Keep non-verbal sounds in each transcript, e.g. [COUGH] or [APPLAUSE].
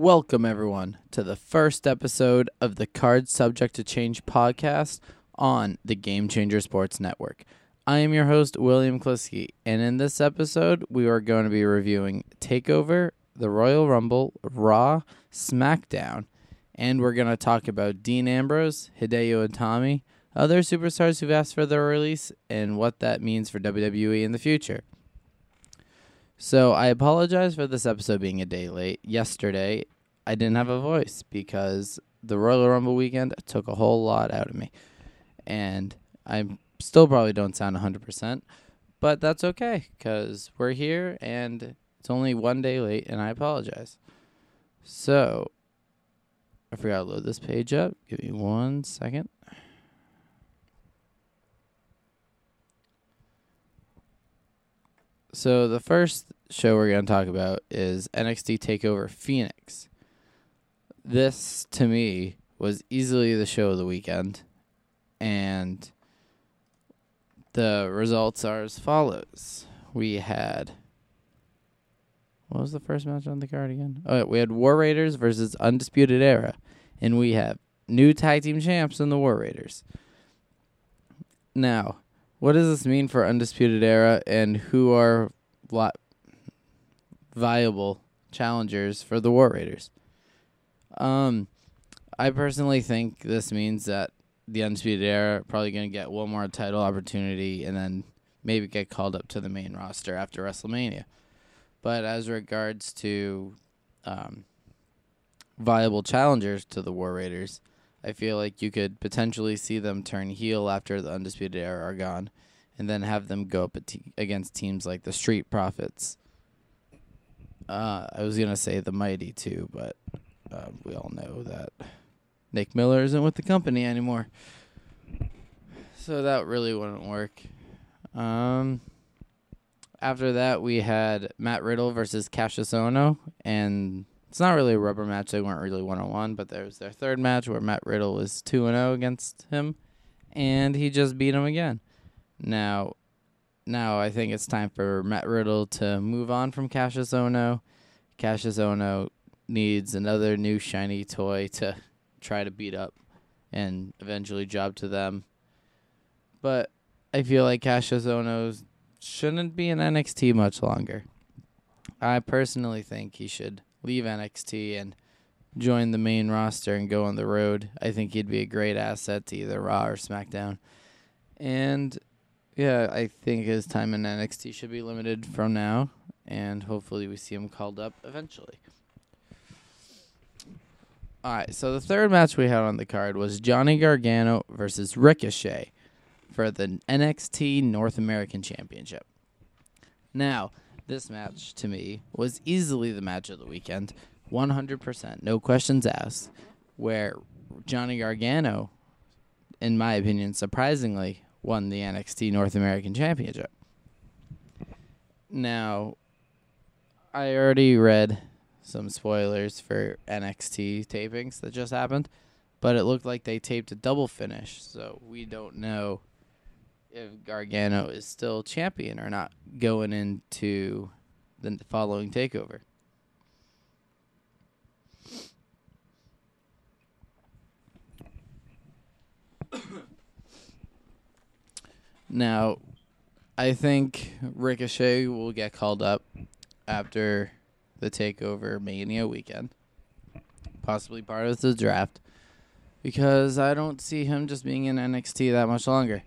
Welcome, everyone, to the first episode of the Card Subject to Change podcast on the Game Changer Sports Network. I am your host, William Kliskey, and in this episode, we are going to be reviewing TakeOver, the Royal Rumble, Raw, SmackDown, and we're going to talk about Dean Ambrose, Hideo Itami, other superstars who've asked for their release, and what that means for WWE in the future. So I apologize for this episode being a day late. Yesterday, I didn't have a voice because the Royal Rumble weekend took a whole lot out of me. And I still probably don't sound 100%, but that's okay because we're here and it's only one day late and I apologize. So, I forgot to load this page up. Give me one second. So the first show we're going to talk about is NXT Takeover Phoenix. This to me was easily the show of the weekend and the results are as follows. We had what was the first match on the card again? Oh, we had War Raiders versus Undisputed Era, and we have new tag team champs in the War Raiders. Now, what does this mean for Undisputed Era and who are lot viable challengers for the War Raiders? Um, I personally think this means that the Undisputed Era probably going to get one more title opportunity and then maybe get called up to the main roster after WrestleMania. But as regards to um, viable challengers to the War Raiders, I feel like you could potentially see them turn heel after the Undisputed Era are gone, and then have them go up against teams like the Street Profits. Uh, I was gonna say the Mighty too, but uh, we all know that Nick Miller isn't with the company anymore, so that really wouldn't work. Um, after that, we had Matt Riddle versus Kassius Ohno, and it's not really a rubber match. They weren't really one on one, but there was their third match where Matt Riddle was two and zero against him, and he just beat him again. Now, now I think it's time for Matt Riddle to move on from Kassius Ohno. Kassius Ohno needs another new shiny toy to try to beat up and eventually job to them. But I feel like Kassius Ohno shouldn't be in NXT much longer. I personally think he should leave NXT and join the main roster and go on the road. I think he'd be a great asset to either Raw or SmackDown. And yeah, I think his time in NXT should be limited from now, and hopefully we see him called up eventually. All right, so the third match we had on the card was Johnny Gargano versus Ricochet for the NXT North American Championship. Now, this match to me was easily the match of the weekend, 100%, no questions asked, where Johnny Gargano, in my opinion, surprisingly won the NXT North American Championship. Now, I already read some spoilers for NXT tapings that just happened, but it looked like they taped a double finish, so we don't know if Gargano is still champion or not going into the following takeover. [COUGHS] now, I think Ricochet will get called up after the takeover Mania weekend, possibly part of the draft, because I don't see him just being in NXT that much longer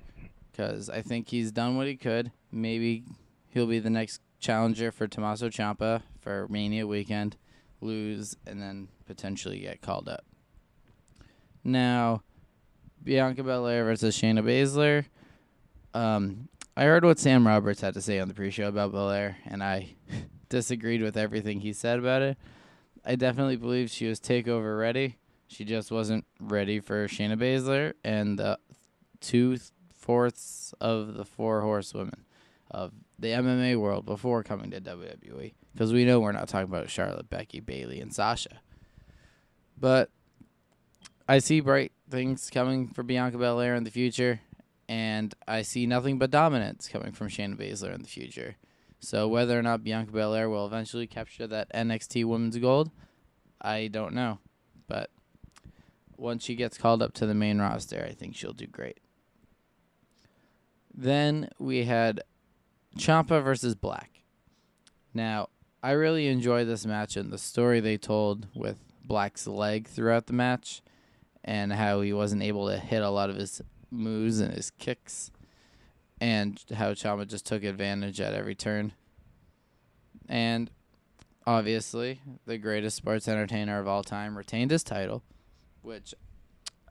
because I think he's done what he could. Maybe he'll be the next challenger for Tommaso Ciampa for Mania weekend, lose, and then potentially get called up. Now, Bianca Belair versus Shayna Baszler. Um, I heard what Sam Roberts had to say on the pre-show about Belair, and I [LAUGHS] disagreed with everything he said about it. I definitely believe she was takeover ready. She just wasn't ready for Shayna Baszler, and the two fourths of the four horsewomen of the MMA world before coming to WWE. Because we know we're not talking about Charlotte, Becky, Bayley, and Sasha. But I see bright things coming for Bianca Belair in the future, and I see nothing but dominance coming from Shayna Baszler in the future. So whether or not Bianca Belair will eventually capture that NXT Women's Gold, I don't know. But once she gets called up to the main roster, I think she'll do great. Then we had Ciampa versus Black. Now, I really enjoy this match and the story they told with Black's leg throughout the match and how he wasn't able to hit a lot of his moves and his kicks and how Ciampa just took advantage at every turn. And obviously, the greatest sports entertainer of all time retained his title, which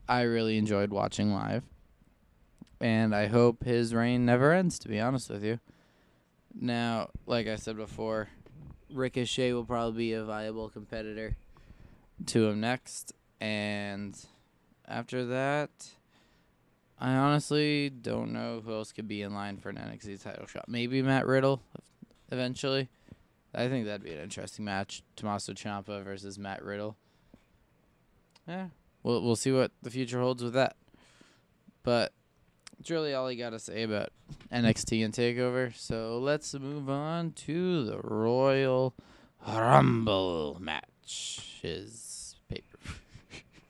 I really enjoyed watching live. And I hope his reign never ends, to be honest with you. Now, like I said before, Ricochet will probably be a viable competitor to him next. And after that, I honestly don't know who else could be in line for an NXT title shot. Maybe Matt Riddle eventually. I think that'd be an interesting match. Tommaso Ciampa versus Matt Riddle. Yeah, we'll we'll see what the future holds with that. But that's really all I got to say about NXT and Takeover. So let's move on to the Royal Rumble matches paper.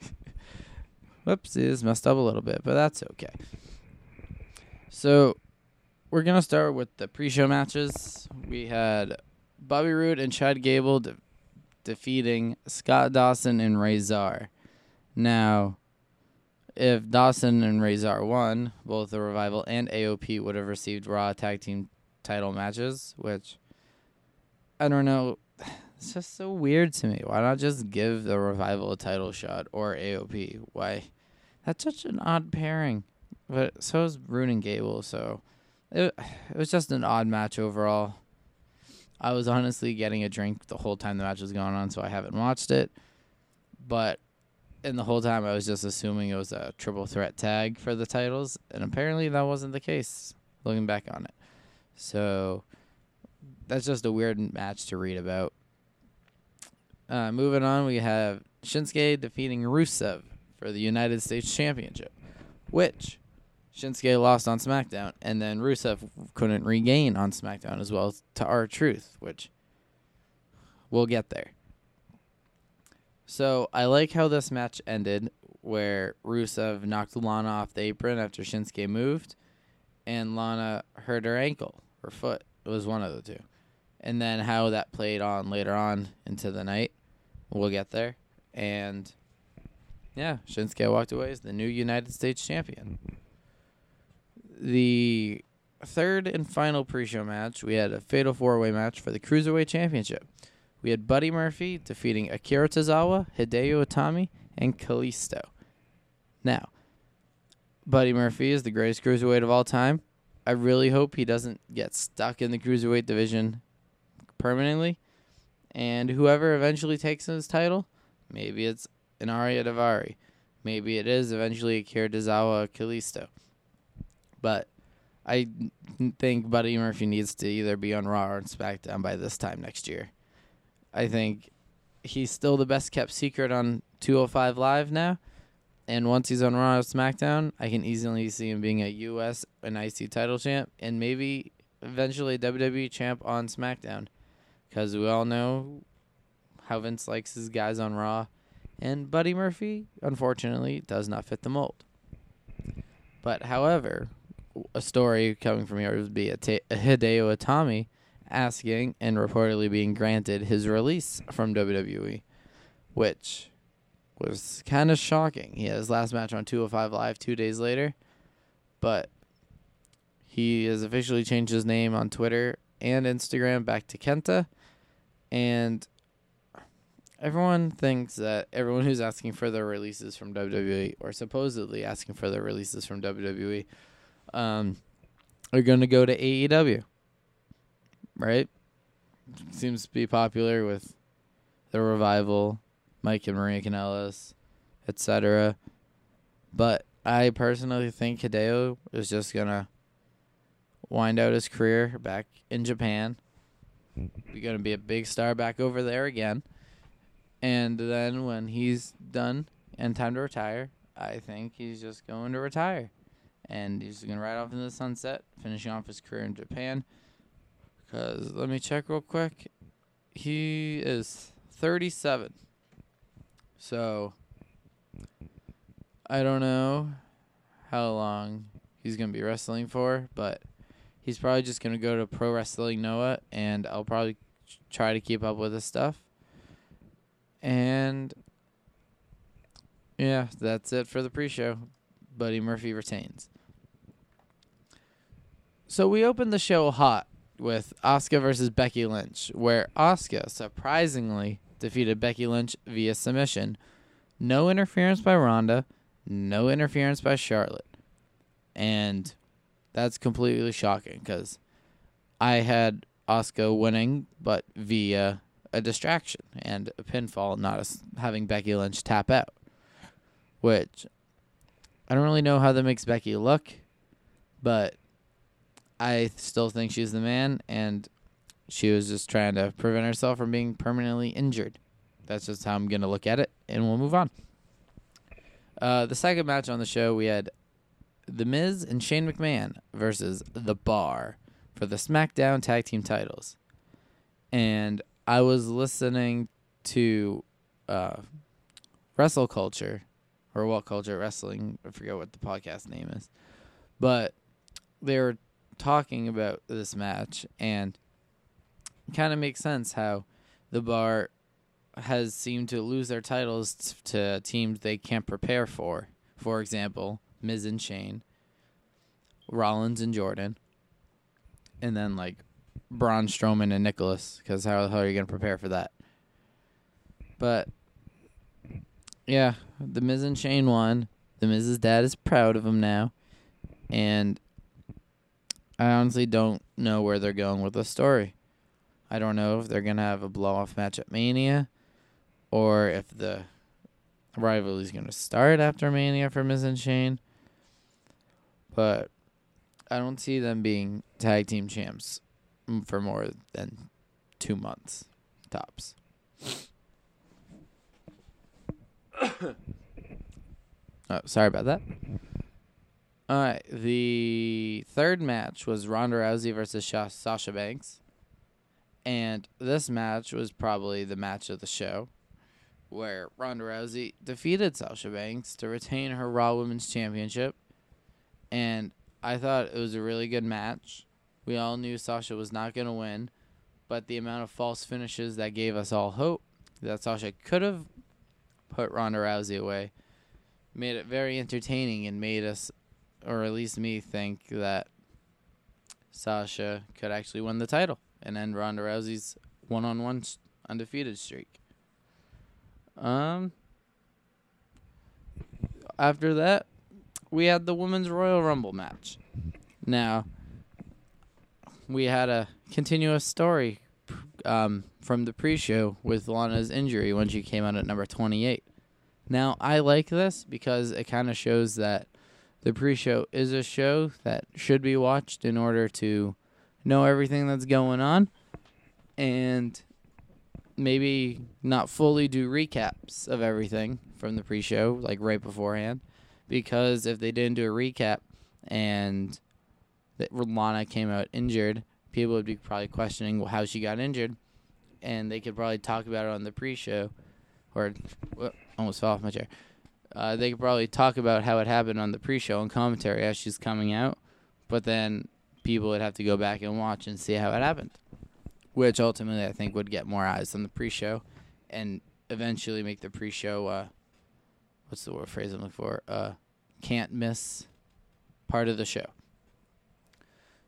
[LAUGHS] Whoopsies, messed up a little bit, but that's okay. So we're gonna start with the pre-show matches. We had Bobby Roode and Chad Gable de- defeating Scott Dawson and Rezar. Now, if Dawson and Rezar won, both the Revival and AOP would have received Raw Tag Team title matches, which I don't know. [SIGHS] It's just so weird to me. Why not just give the Revival a title shot or AOP? Why? That's such an odd pairing. But so is Roode and Gable, so it, [SIGHS] it was just an odd match overall. I was honestly getting a drink the whole time the match was going on, so I haven't watched it. But in the whole time, I was just assuming it was a triple threat tag for the titles, and apparently that wasn't the case. Looking back on it, so that's just a weird match to read about. Uh, moving on, we have Shinsuke defeating Rusev for the United States Championship, which Shinsuke lost on SmackDown, and then Rusev couldn't regain on SmackDown as well to R-Truth, which we'll get there. So I like how this match ended, where Rusev knocked Lana off the apron after Shinsuke moved, and Lana hurt her ankle or foot. It was one of the two. And then how that played on later on into the night. We'll get there. And yeah, Shinsuke walked away as the new United States champion. The third and final pre-show match, we had a fatal four-way match for the Cruiserweight Championship. We had Buddy Murphy defeating Akira Tozawa, Hideo Itami, and Kalisto. Now, Buddy Murphy is the greatest cruiserweight of all time. I really hope he doesn't get stuck in the cruiserweight division permanently. And whoever eventually takes his title, maybe it's an Daivari. Maybe it is eventually Akira Tozawa Kalisto. But I think Buddy Murphy needs to either be on Raw or SmackDown by this time next year. I think he's still the best kept secret on 205 Live now. And once he's on Raw SmackDown, I can easily see him being a U.S. and IC title champ and maybe eventually a WWE champ on SmackDown. Because we all know how Vince likes his guys on Raw. And Buddy Murphy, unfortunately, does not fit the mold. But however, a story coming from here would be a, ta- a Hideo Itami asking and reportedly being granted his release from WWE, which was kind of shocking. He had his last match on 205 Live two days later, but he has officially changed his name on Twitter and Instagram back to Kenta, and everyone thinks that everyone who's asking for their releases from WWE or supposedly asking for their releases from WWE um, are going to go to AEW. Right? Seems to be popular with the revival, Mike and Maria Kanellis, etc. But I personally think Hideo is just to wind out his career back in Japan. He's to be a big star back over there again. And then when he's done and time to retire, I think he's just going to retire. And he's to ride off into the sunset, finishing off his career in Japan. Because let me check real quick. He is 37. So I don't know how long he's gonna be wrestling for, but he's probably just gonna go to Pro Wrestling Noah, and I'll probably try to keep up with his stuff. And yeah, that's it for the pre-show. Buddy Murphy retains. So we opened the show hot with Asuka versus Becky Lynch, where Asuka surprisingly defeated Becky Lynch via submission. No interference by Ronda, no interference by Charlotte. And that's completely shocking because I had Asuka winning, but via a distraction and a pinfall, not a, having Becky Lynch tap out. Which I don't really know how that makes Becky look, but I still think she's the man, and she was just trying to prevent herself from being permanently injured. That's just how I'm going to look at it, and we'll move on. Uh, the second match on the show, we had The Miz and Shane McMahon versus The Bar for the SmackDown Tag Team titles. And I was listening to uh, Wrestle Culture, or What Culture Wrestling. I forget what the podcast name is. But they were talking about this match, and kind of makes sense how the bar has seemed to lose their titles t- to teams they can't prepare for. For example, Miz and Shane, Rollins and Jordan, and then like Braun Strowman and Nicholas. Because how the hell are you gonna prepare for that? But yeah, the Miz and Shane won. The Miz's dad is proud of him now, and I honestly don't know where they're going with the story. I don't know if they're gonna have a blow off match at Mania, or if the rivalry is gonna start after Mania for Miz and Shane. But I don't see them being tag team champs for more than two months, tops. [COUGHS] oh, sorry about that. All right, the third match was Ronda Rousey versus Sha- Sasha Banks, and this match was probably the match of the show, where Ronda Rousey defeated Sasha Banks to retain her Raw Women's Championship, and I thought it was a really good match. We all knew Sasha was not going to win, but the amount of false finishes that gave us all hope that Sasha could have put Ronda Rousey away made it very entertaining and made us or at least me, think that Sasha could actually win the title and end Ronda Rousey's one-on-one undefeated streak. Um. After that, we had the Women's Royal Rumble match. Now, we had a continuous story um, from the pre-show with Lana's injury when she came out at number 28. Now, I like this because it kind of shows that the pre-show is a show that should be watched in order to know everything that's going on and maybe not fully do recaps of everything from the pre-show like right beforehand. Because if they didn't do a recap and that Lana came out injured, people would be probably questioning how she got injured. And they could probably talk about it on the pre-show or well, almost fell off my chair uh, they could probably talk about how it happened on the pre-show and commentary as she's coming out, but then people would have to go back and watch and see how it happened, which ultimately I think would get more eyes on the pre-show, and eventually make the pre-show, uh, what's the word phrase I'm looking for, uh, can't miss part of the show.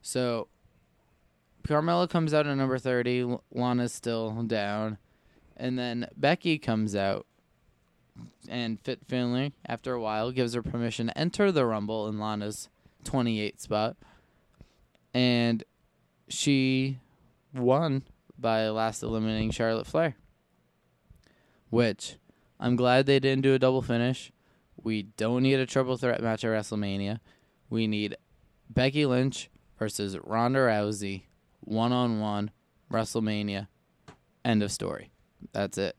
So Carmella comes out at number 30, Lana's still down, and then Becky comes out and Fit Finlay, after a while, gives her permission to enter the Rumble in Lana's 28 spot. And she won by last eliminating Charlotte Flair. Which I'm glad they didn't do a double finish. We don't need a triple threat match at WrestleMania. We need Becky Lynch versus Ronda Rousey one on one WrestleMania. End of story. That's it.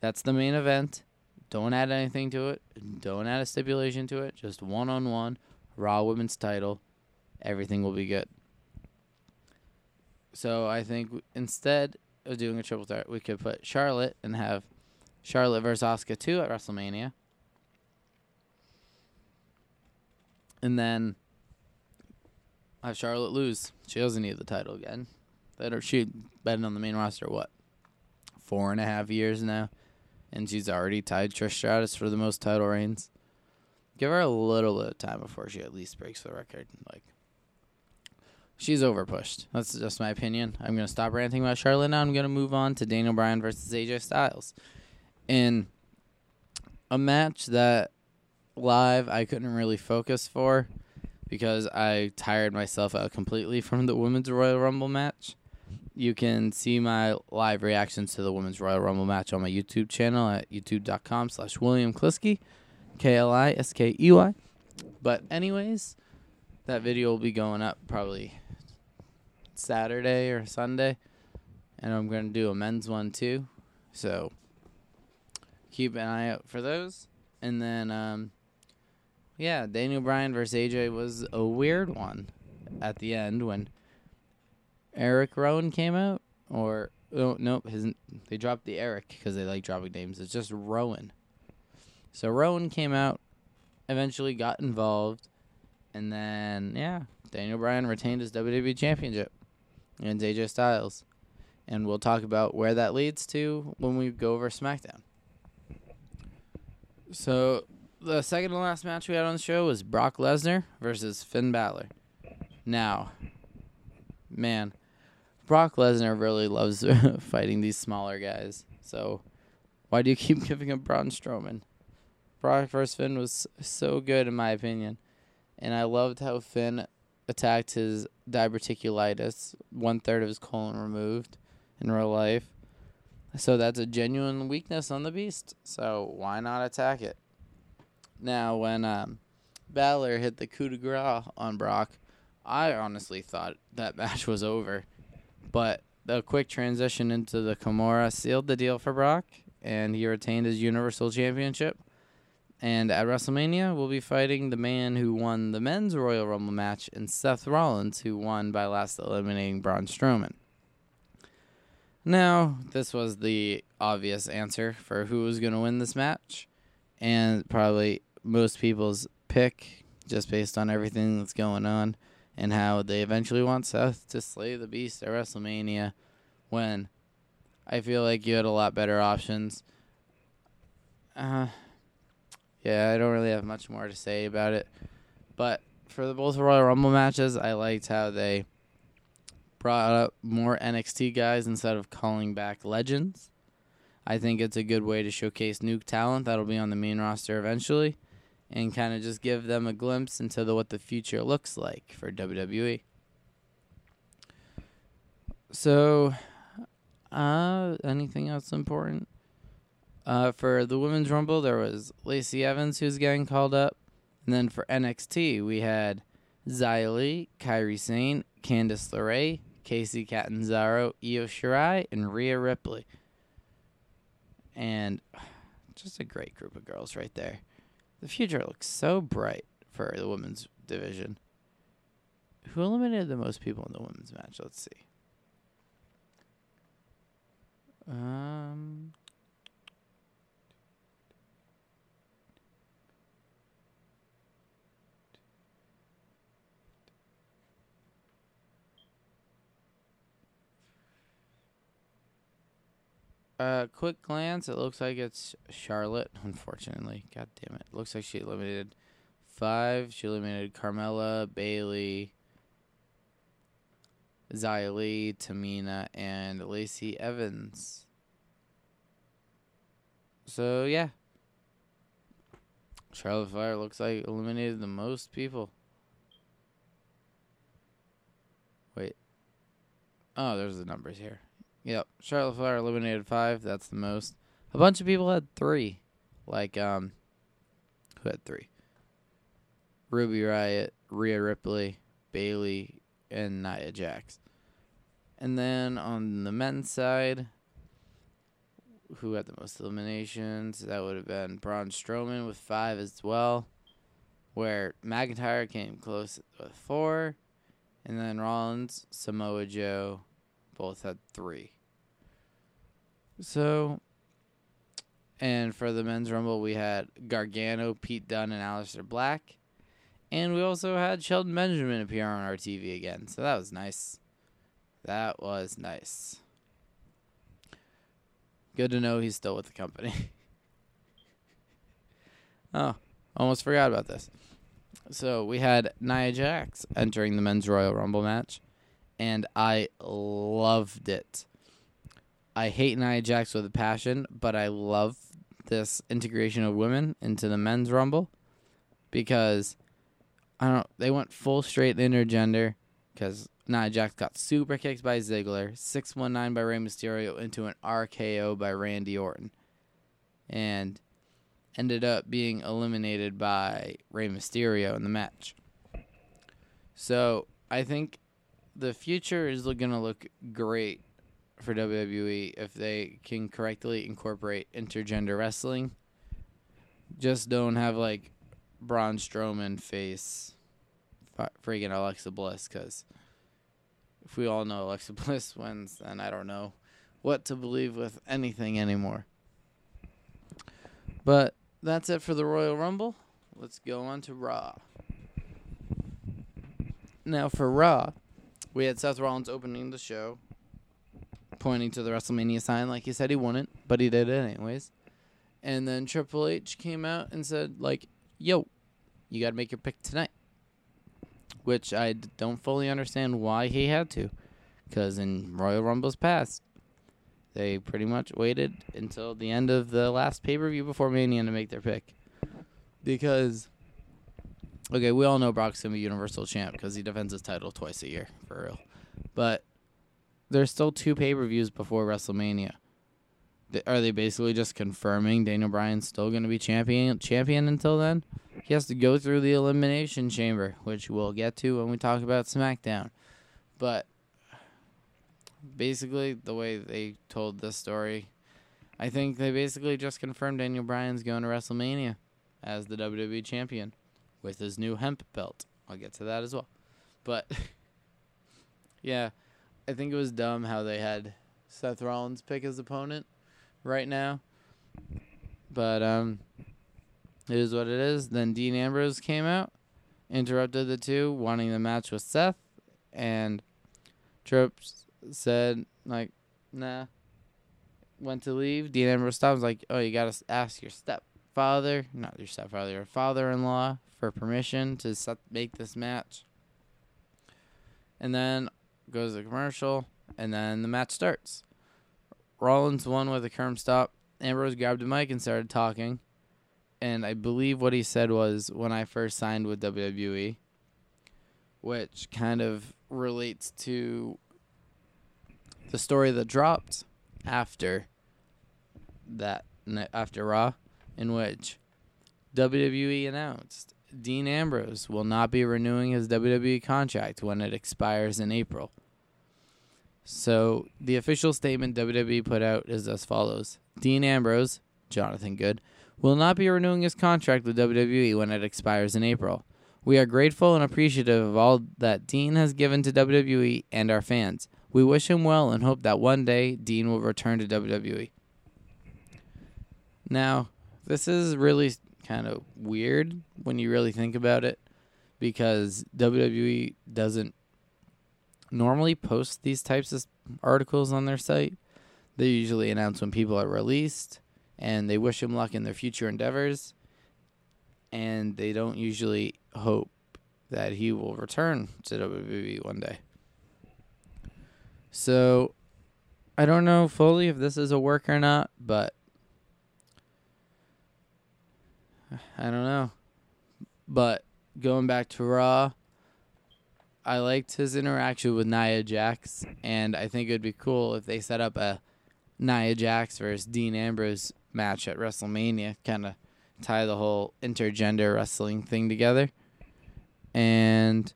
That's the main event. Don't add anything to it. Don't add a stipulation to it. Just one on one, Raw Women's title. Everything will be good. So I think instead of doing a triple threat, we could put Charlotte and have Charlotte versus Asuka 2 at WrestleMania. And then have Charlotte lose. She doesn't need the title again. That her she been on the main roster what four and a half years now, and she's already tied Trish Stratus for the most title reigns. Give her a little bit of time before she at least breaks the record. Like she's overpushed. That's just my opinion. I'm gonna stop ranting about Charlotte now. I'm gonna move on to Daniel Bryan versus AJ Styles, in a match that live I couldn't really focus for because I tired myself out completely from the Women's Royal Rumble match. You can see my live reactions to the Women's Royal Rumble match on my YouTube channel at youtube.com slash William Kliskey, K-L-I-S-K-E-Y. But anyways, that video will be going up probably Saturday or Sunday. And I'm going to do a men's one too. So keep an eye out for those. And then um, yeah, Daniel Bryan versus AJ was a weird one at the end when Eric Rowan came out, or oh nope, his they dropped the Eric because they like dropping names. It's just Rowan. So Rowan came out, eventually got involved, and then yeah, Daniel Bryan retained his WWE Championship against AJ Styles, and we'll talk about where that leads to when we go over SmackDown. So the second to last match we had on the show was Brock Lesnar versus Finn Balor. Now, man, Brock Lesnar really loves [LAUGHS] fighting these smaller guys. So, why do you keep [LAUGHS] giving him Braun Strowman? Brock versus Finn was so good in my opinion, and I loved how Finn attacked his diverticulitis, one third of his colon removed in real life. So that's a genuine weakness on the beast. So why not attack it? Now, when um, Balor hit the coup de grace on Brock, I honestly thought that [LAUGHS] match was over. But the quick transition into the Kimura sealed the deal for Brock, and he retained his Universal Championship. And at WrestleMania, we'll be fighting the man who won the men's Royal Rumble match and Seth Rollins, who won by last eliminating Braun Strowman. Now, this was the obvious answer for who was going to win this match, and probably most people's pick just based on everything that's going on and how they eventually want Seth to slay the beast at WrestleMania when I feel like you had a lot better options. Uh, yeah, I don't really have much more to say about it. But for the both Royal Rumble matches, I liked how they brought up more NXT guys instead of calling back legends. I think it's a good way to showcase new talent that'll be on the main roster eventually and kind of just give them a glimpse into the, what the future looks like for WWE. So, uh, anything else important? Uh, for the women's rumble, there was Lacey Evans who's getting called up, and then for NXT we had Li, Kairi Sane, Candice LeRae, Kacy Catanzaro, Io Shirai, and Rhea Ripley. And [SIGHS] just a great group of girls right there. The future looks so bright for the women's division. Who eliminated the most people in the women's match? Let's see. Um. Uh, quick glance, it looks like it's Charlotte. Unfortunately, god damn it, looks like she eliminated five. She eliminated Carmella, Bayley, Li, Tamina, and Lacey Evans. So yeah, Charlotte Flair looks like eliminated the most people. Wait. Oh, there's the numbers here. Yep. Charlotte Flair eliminated five. That's the most. A bunch of people had three. Like, um, who had three? Ruby Riott, Rhea Ripley, Bayley, and Nia Jax. And then on the men's side, who had the most eliminations? That would have been Braun Strowman with five as well. Where McIntyre came close with four. And then Rollins, Samoa Joe, both had three. So And for the men's rumble, we had Gargano, Pete Dunne, and Aleister Black. And we also had Shelton Benjamin appear on our TV again. So that was nice. That was nice. Good to know he's still with the company. [LAUGHS] oh, almost forgot about this. So we had Nia Jax entering the men's Royal Rumble match, and I loved it. I hate Nia Jax with a passion, but I love this integration of women into the men's Rumble because I don't. They went full straight intergender because Nia Jax got super kicked by Ziggler, six one nine by Rey Mysterio into an RKO by Randy Orton, and ended up being eliminated by Rey Mysterio in the match. So I think the future is going to look great for WWE if they can correctly incorporate intergender wrestling. Just don't have like Braun Strowman face freaking Alexa Bliss because if we all know Alexa [LAUGHS] Bliss wins, then I don't know what to believe with anything anymore. But that's it for the Royal Rumble. Let's go on to Raw. Now for Raw, we had Seth Rollins opening the show, pointing to the WrestleMania sign like he said he wouldn't, but he did it anyways. And then Triple H came out and said like, "Yo, you got to make your pick tonight." Which I d- don't fully understand why he had to, because in Royal Rumbles past, they pretty much waited until the end of the last pay per view before Mania to make their pick. Because, okay, we all know Brock's to be Universal Champ because he defends his title twice a year, for real. But there's still two pay per views before WrestleMania. Are they basically just confirming Daniel Bryan's still to be champion champion until then? He has to go through the elimination chamber, which we'll get to when we talk about SmackDown. But basically the way they told this story. I think they basically just confirmed Daniel Bryan's going to WrestleMania as the WWE champion with his new hemp belt. I'll get to that as well. But [LAUGHS] yeah, I think it was dumb how they had Seth Rollins pick his opponent right now. But um it is what it is. Then Dean Ambrose came out, interrupted the two, wanting the match with Seth, and Trips said like, nah. Went to leave. Dean Ambrose stopped. Was like, oh, you gotta ask your stepfather, not your stepfather, your father-in-law for permission to set, make this match. And then goes the commercial, and then the match starts. Rollins won with a curb stomp. Ambrose grabbed a mic and started talking. And I believe what he said was when I first signed with WWE, which kind of relates to the story that dropped after that after Raw, in which WWE announced Dean Ambrose will not be renewing his WWE contract when it expires in April. So the official statement WWE put out is as follows: Dean Ambrose, Jonathan Good, will not be renewing his contract with WWE when it expires in April. We are grateful and appreciative of all that Dean has given to WWE and our fans. We wish him well and hope that one day Dean will return to WWE. Now, this is really kind of weird when you really think about it because WWE doesn't normally post these types of articles on their site. They usually announce when people are released and they wish them luck in their future endeavors. And they don't usually hope that he will return to WWE one day. So I don't know fully if this is a work or not, but I don't know. But going back to Raw, I liked his interaction with Nia Jax, and I think it would be cool if they set up a Nia Jax versus Dean Ambrose match at WrestleMania, kind of tie the whole intergender wrestling thing together. And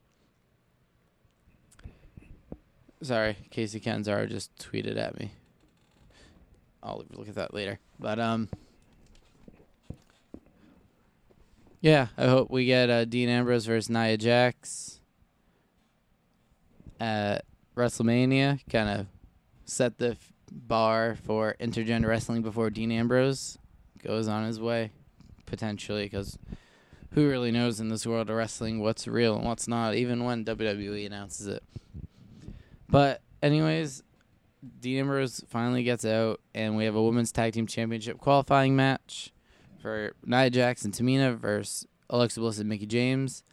Sorry, Kacy Catanzaro just tweeted at me. I'll look at that later. But um, yeah, I hope we get uh, Dean Ambrose versus Nia Jax at WrestleMania. Kind of set the f- bar for intergender wrestling before Dean Ambrose goes on his way, potentially, because who really knows in this world of wrestling what's real and what's not, even when WWE announces it. But, anyways, Dean Ambrose finally gets out, and we have a women's tag team championship qualifying match for Nia Jax and Tamina versus Alexa Bliss and Mickie James.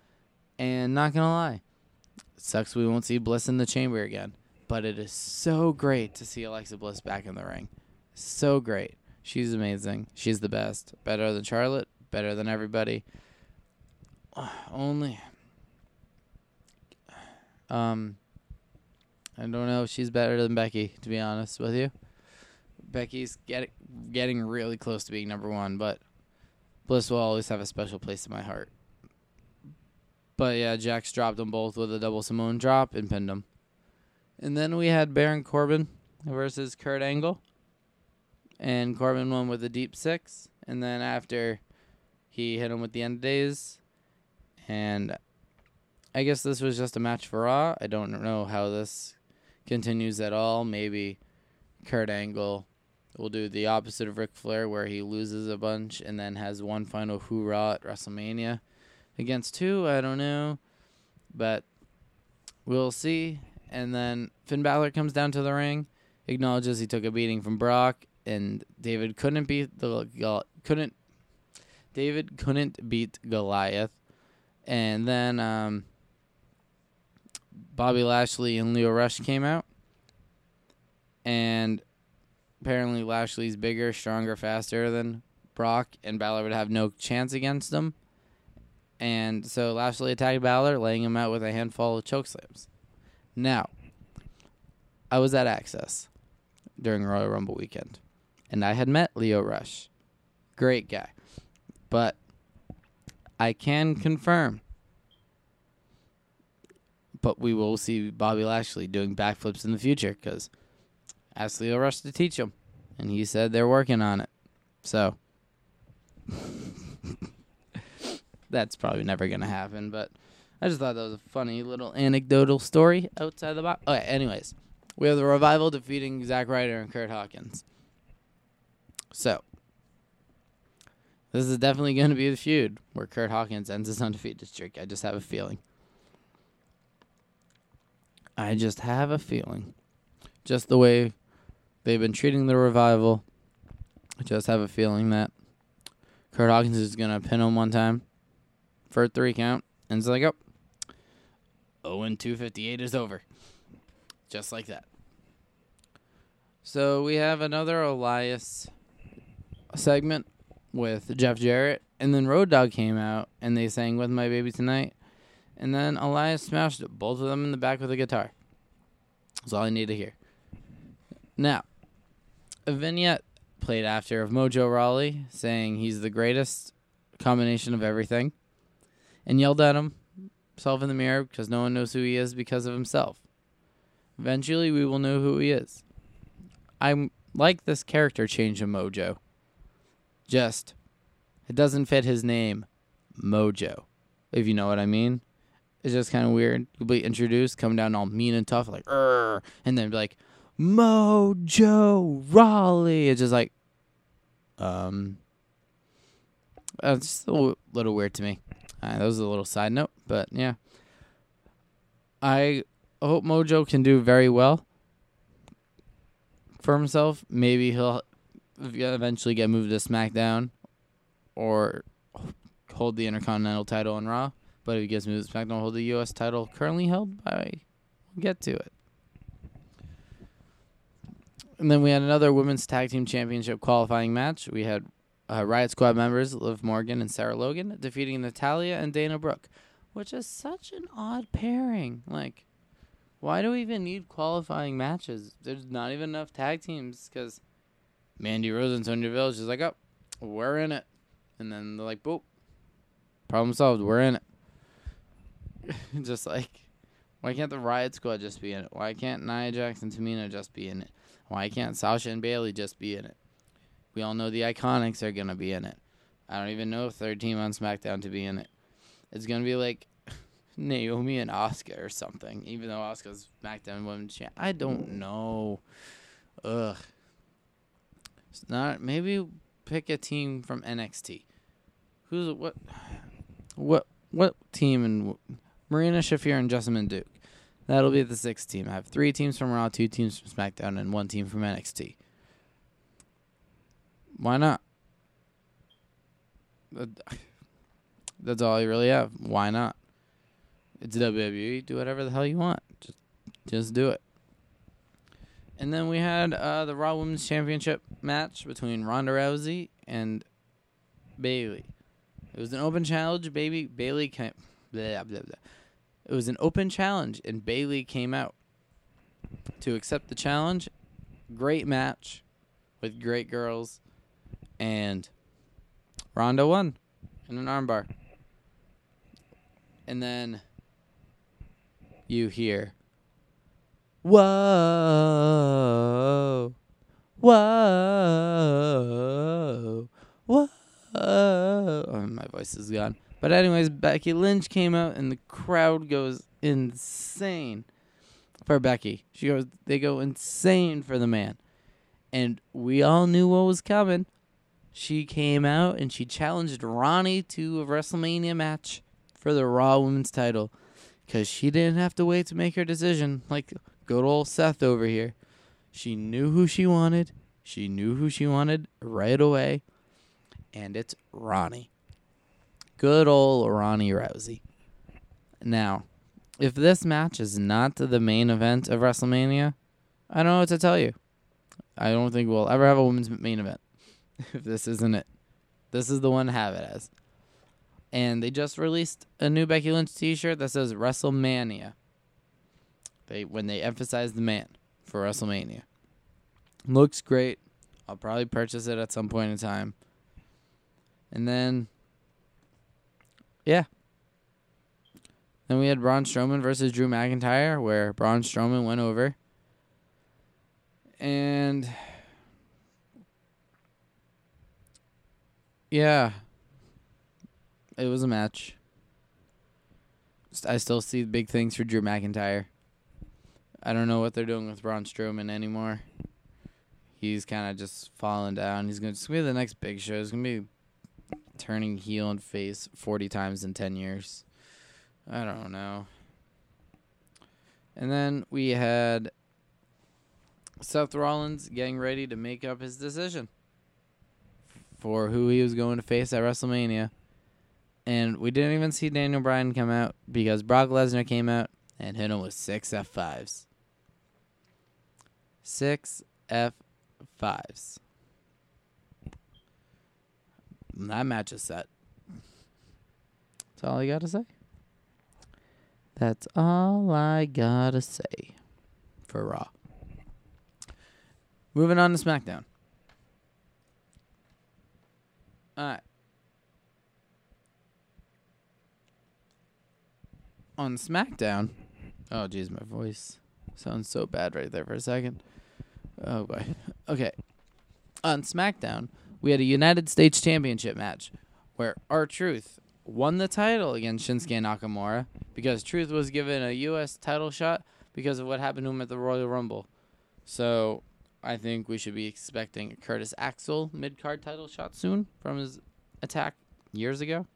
And not gonna lie, sucks we won't see Bliss in the chamber again. But it is so great to see Alexa Bliss back in the ring. So great. She's amazing. She's the best. Better than Charlotte. Better than everybody. [SIGHS] Only. Um. I don't know if she's better than Becky, to be honest with you. Becky's get, getting really close to being number one, but Bliss will always have a special place in my heart. But yeah, Jax dropped them both with a double Samoan drop and pinned them. And then we had Baron Corbin versus Kurt Angle. And Corbin won with a deep six. And then after he hit him with the end of days. And I guess this was just a match for Raw. I don't know how this continues at all. Maybe Kurt Angle will do the opposite of Ric Flair, where he loses a bunch and then has one final hoorah at WrestleMania against two. I don't know, but we'll see. And then Finn Balor comes down to the ring, acknowledges he took a beating from Brock, and David couldn't beat the couldn't. David couldn't beat Goliath, and then um, Bobby Lashley and Lio Rush came out, and apparently Lashley's bigger, stronger, faster than Brock, and Balor would have no chance against him. And so Lashley attacked Balor, laying him out with a handful of chokeslams. Now, I was at Axxess during Royal Rumble weekend, and I had met Lio Rush. Great guy. But I can confirm but we will see Bobby Lashley doing backflips in the future because asked Lio Rush to teach him, and he said they're working on it. So [LAUGHS] that's probably never gonna happen. But I just thought that was a funny little anecdotal story outside the box. Okay, anyways, we have the revival defeating Zack Ryder and Kurt Hawkins. So this is definitely going to be the feud where Kurt Hawkins ends his undefeated streak. I just have a feeling. I just have a feeling. Just the way they've been treating the revival, I just have a feeling that Kurt Hawkins is to pin him one time for a three count. And it's like, oh, 0 and 258 is over. Just like that. So we have another Elias segment with Jeff Jarrett. And then Road Dog came out and they sang With My Baby Tonight and then Elias smashed both of them in the back with a guitar. That's all I need to hear. Now, a vignette played after of Mojo Rawley saying he's the greatest combination of everything and yelled at him himself in the mirror because no one knows who he is because of himself. Eventually, we will know who he is. I like this character change of Mojo. Just, it doesn't fit his name, Mojo, if you know what I mean. It's just kind of weird. You'll be introduced, come down all mean and tough, like, and then be like, Mojo Rawley. It's just like, um, uh, it's a little weird to me. Uh, that was a little side note, but yeah. I hope Mojo can do very well for himself. Maybe he'll eventually get moved to SmackDown or hold the Intercontinental title in Raw. But if he gets moved to SmackDown, hold the U.S. title currently held by. We'll get to it. And then we had another women's tag team championship qualifying match. We had uh, Riot Squad members Liv Morgan and Sarah Logan defeating Natalya and Dana Brooke, which is such an odd pairing. Like, why do we even need qualifying matches? There's not even enough tag teams because Mandy Rose and Sonya Deville is like, oh, we're in it. And then they're like, boop, problem solved, we're in it. [LAUGHS] just like, why can't the Riot Squad just be in it? Why can't Nia and Tamina just be in it? Why can't Sasha and Bayley just be in it? We all know the Iconics are gonna be in it. I don't even know if third team on SmackDown to be in it. It's gonna be like [LAUGHS] Naomi and Asuka or something. Even though Asuka's SmackDown Women's Champ, I don't know. Ugh. It's not maybe pick a team from NXT. Who's what? [SIGHS] What what team and Marina Shafir and Jessamyn Duke? That'll be the sixth team. I have three teams from Raw, two teams from SmackDown, and one team from NXT. Why not? [SIGHS] That's all you really have. Why not? It's WWE. Do whatever the hell you want. Just, just do it. And then we had uh, the Raw Women's Championship match between Ronda Rousey and Bayley. It was an open challenge. Baby Bayley came. Blah, blah, blah. It was an open challenge, and Bayley came out to accept the challenge. Great match with great girls, and Ronda won in an armbar. And then you hear, "Whoa, whoa, whoa." Oh, my voice is gone. But anyways, Becky Lynch came out and the crowd goes insane for Becky. She goes they go insane for the man. And we all knew what was coming. She came out and she challenged Ronnie to a WrestleMania match for the Raw Women's title cuz she didn't have to wait to make her decision like good old Seth over here. She knew who she wanted. She knew who she wanted right away. And it's Ronnie. Good old Ronnie Rousey. Now, if this match is not the main event of WrestleMania, I don't know what to tell you. I don't think we'll ever have a women's main event [LAUGHS] if this isn't it. This is the one to have it as. And they just released a new Becky Lynch T-shirt that says WrestleMania. They when they emphasize the man for WrestleMania. Looks great. I'll probably purchase it at some point in time. And then yeah. Then we had Braun Strowman versus Drew McIntyre, where Braun Strowman went over. And yeah, it was a match. I still see big things for Drew McIntyre. I don't know what they're doing with Braun Strowman anymore. He's kind of just falling down. He's going to be the next big show. It's going to be turning heel and face 40 times in 10 years. I don't know. And then we had Seth Rollins getting ready to make up his decision for who he was going to face at WrestleMania. And we didn't even see Daniel Bryan come out because Brock Lesnar came out and hit him with six F5s. Six F5s that match is set. That's all I gotta say. That's all I gotta say for Raw. Moving on to SmackDown. Alright. On SmackDown. Oh, jeez, my voice sounds so bad right there for a second. Oh, boy. Okay. On SmackDown, we had a United States Championship match where R-Truth won the title against Shinsuke Nakamura because Truth was given a U.S. title shot because of what happened to him at the Royal Rumble. So I think we should be expecting a Curtis Axel mid card title shot soon from his attack years ago.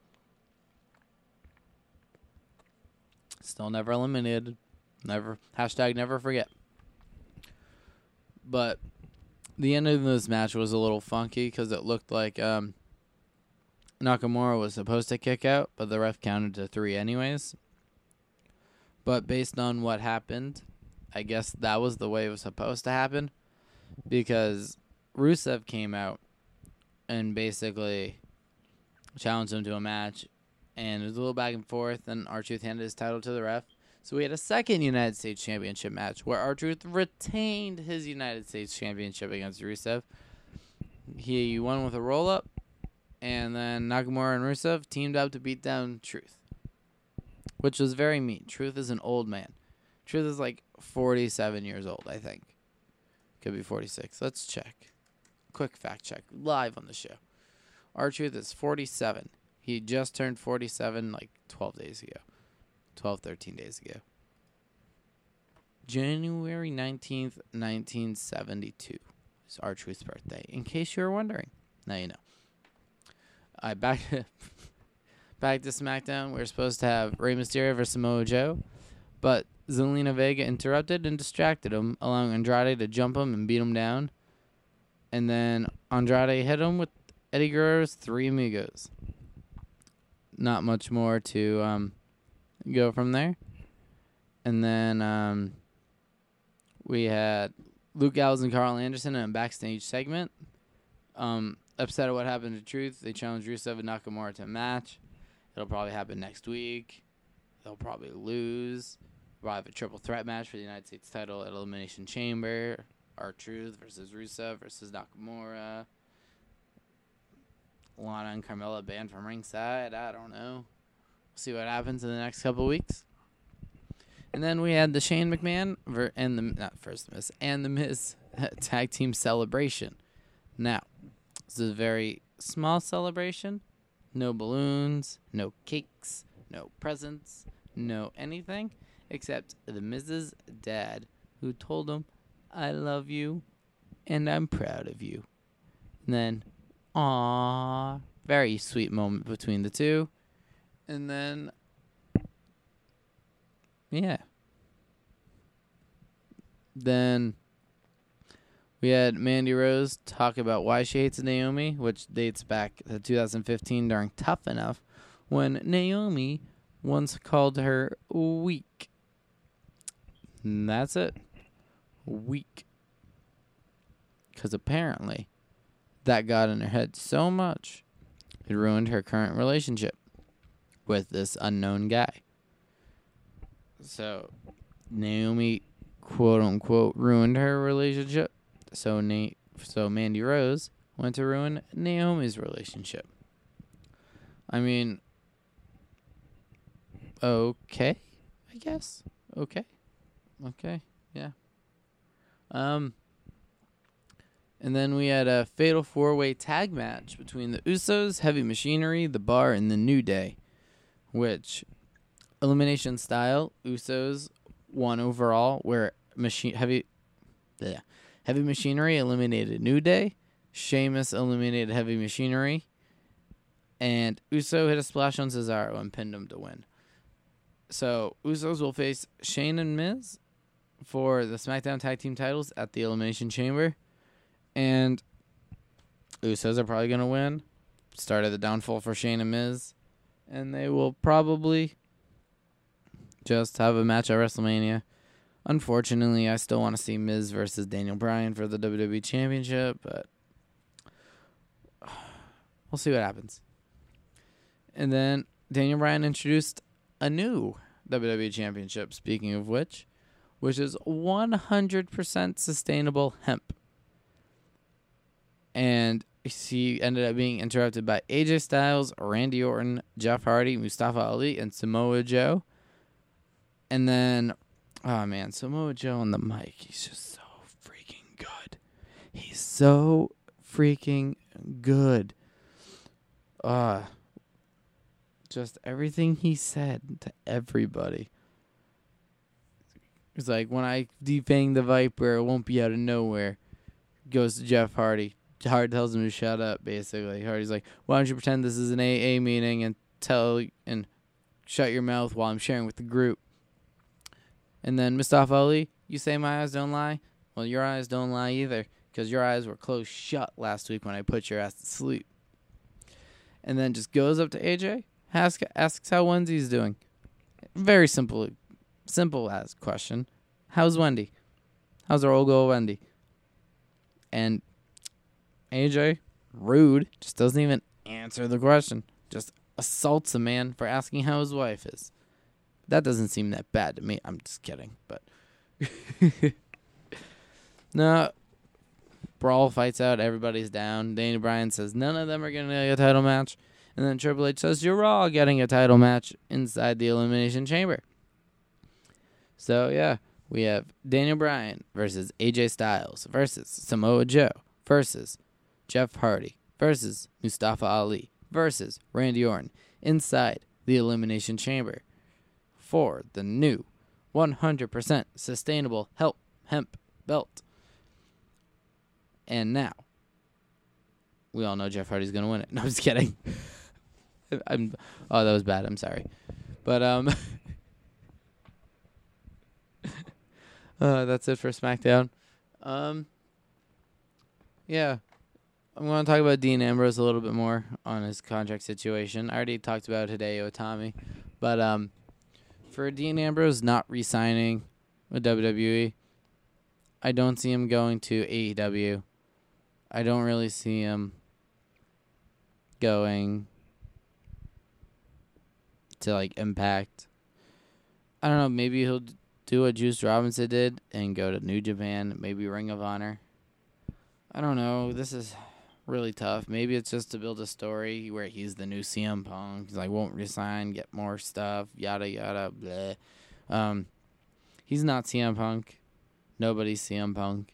Still never eliminated. Never hashtag never forget. But the end of this match was a little funky because it looked like um, Nakamura was supposed to kick out, but the ref counted to three anyways. But based on what happened, I guess that was the way it was supposed to happen because Rusev came out and basically challenged him to a match, and it was a little back and forth. And R-Truth handed his title to the ref, so we had a second United States Championship match where R-Truth retained his United States Championship against Rusev. He won with a roll up, and then Nakamura and Rusev teamed up to beat down Truth, which was very mean. Truth is an old man. Truth is like 47 years old, I think. Could be 46. Let's check. Quick fact check live on the show. R-Truth is 47. He just turned 47 like 12 days ago. 12, 13 days ago. January 19th, 1972 is R-Truth's birthday, in case you were wondering. Now you know. I back [LAUGHS] back to SmackDown. We are supposed to have Rey Mysterio versus Samoa Joe, but Zelina Vega interrupted and distracted him, allowing Andrade to jump him and beat him down. And then Andrade hit him with Eddie Guerrero's Three Amigos. Not much more to um, go from there. And then um, we had Luke Gallows and Karl Anderson in a backstage segment. Um, upset at what happened to Truth, they challenged Rusev and Nakamura to a match. It'll probably happen next week. They'll probably lose. We'll have a triple threat match for the United States title at Elimination Chamber. R-Truth versus Rusev versus Nakamura. Lana and Carmella banned from ringside. I don't know. See what happens in the next couple weeks. And then we had the Shane McMahon ver- and the not first Miss and the Miz [LAUGHS] tag team celebration. Now, this is a very small celebration. No balloons, no cakes, no presents, no anything except the Miz's dad, who told him, "I love you, and I'm proud of you." And then, ah, very sweet moment between the two, and then, yeah. Then we had Mandy Rose talk about why she hates Naomi, which dates back to 2015 during Tough Enough, when Naomi once called her weak. And that's it. Weak. Because apparently that got in her head so much it ruined her current relationship with this unknown guy. So Naomi quote unquote ruined her relationship. So Nate so Mandy Rose went to ruin Naomi's relationship. I mean okay, I guess. Okay. Okay. Yeah. Um and then we had a fatal four-way tag match between the Usos, Heavy Machinery, The Bar, and The New Day, which elimination style Usos won overall, where machine heavy, yeah, heavy machinery eliminated New Day, Sheamus eliminated Heavy Machinery, and Uso hit a splash on Cesaro and pinned him to win. So Usos will face Shane and Miz for the SmackDown Tag Team titles at the Elimination Chamber, and Usos are probably gonna win. Started the downfall for Shane and Miz, and they will probably just have a match at WrestleMania. Unfortunately, I still want to see Miz versus Daniel Bryan for the WWE Championship, but [SIGHS] we'll see what happens. And then Daniel Bryan introduced a new WWE Championship, speaking of which, which is 100% sustainable hemp. And he ended up being interrupted by AJ Styles, Randy Orton, Jeff Hardy, Mustafa Ali, and Samoa Joe. And then, oh man, Samoa Joe on the mic, he's just so freaking good. He's so freaking good. Uh, just everything he said to everybody. It's like when I defang the Viper, it won't be out of nowhere. Goes to Jeff Hardy. Hardy tells him to shut up. Basically, Hardy's like, "Why don't you pretend this is an AA meeting and tell and shut your mouth while I'm sharing with the group?" And then Mustafa Ali, you say my eyes don't lie. Well, your eyes don't lie either, because your eyes were closed shut last week when I put your ass to sleep. And then just goes up to AJ, asks asks how Wendy's doing. Very simple, simple as question. How's Wendy? How's our old girl Wendy? And AJ, rude, just doesn't even answer the question. Just assaults a man for asking how his wife is. That doesn't seem that bad to me. I'm just kidding, but [LAUGHS] no. Brawl fights out. Everybody's down. Daniel Bryan says none of them are gonna getting a title match, and then Triple H says you're all getting a title match inside the Elimination Chamber. So yeah, we have Daniel Bryan versus AJ Styles versus Samoa Joe versus Jeff Hardy versus Mustafa Ali versus Randy Orton inside the Elimination Chamber for the new 100% sustainable help hemp belt. And now, we all know Jeff Hardy's to win it. [LAUGHS] No, I'm just kidding. [LAUGHS] I'm. Oh, that was bad. I'm sorry, but um. [LAUGHS] uh, that's it for SmackDown. Um. Yeah, I'm going to talk about Dean Ambrose a little bit more on his contract situation. I already talked about Hideo Itami, but um, for Dean Ambrose not re-signing with WWE, I don't see him going to AEW. I don't really see him going to like Impact. I don't know. Maybe he'll do what Juice Robinson did and go to New Japan, maybe Ring of Honor. I don't know. This is really tough. Maybe it's just to build a story where he's the new CM Punk. He's like won't resign, get more stuff, yada yada. Blah. Um, he's not CM Punk. Nobody's CM Punk.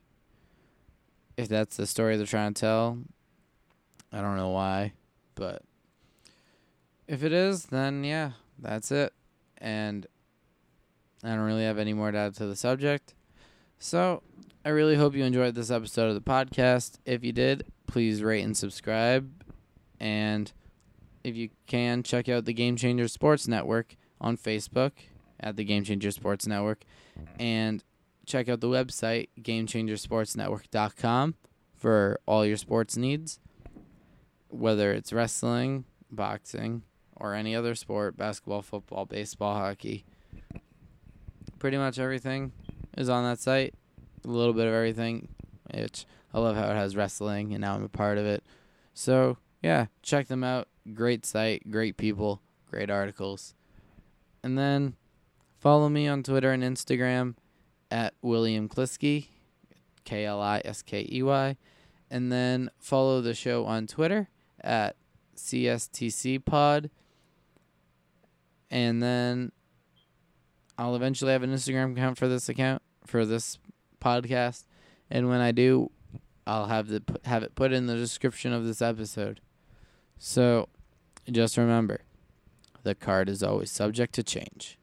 If that's the story they're trying to tell, I don't know why, but if it is, then yeah, that's it. And I don't really have any more to add to the subject. So I really hope you enjoyed this episode of the podcast. If you did, please rate and subscribe. And if you can, check out the Game Changer Sports Network on Facebook at the Game Changer Sports Network. And check out the website, GameChangerSportsNetwork.com, for all your sports needs, whether it's wrestling, boxing, or any other sport basketball, football, baseball, hockey. Pretty much everything is on that site. A little bit of everything. Which I love how it has wrestling, and now I'm a part of it. So, yeah, check them out. Great site, great people, great articles. And then follow me on Twitter and Instagram at William Kliskey, K L I S K E Y. And then follow the show on Twitter at CSTC Pod. And then I'll eventually have an Instagram account for this account, for this podcast. And when I do, I'll have the have it put in the description of this episode. So, just remember, the card is always subject to change.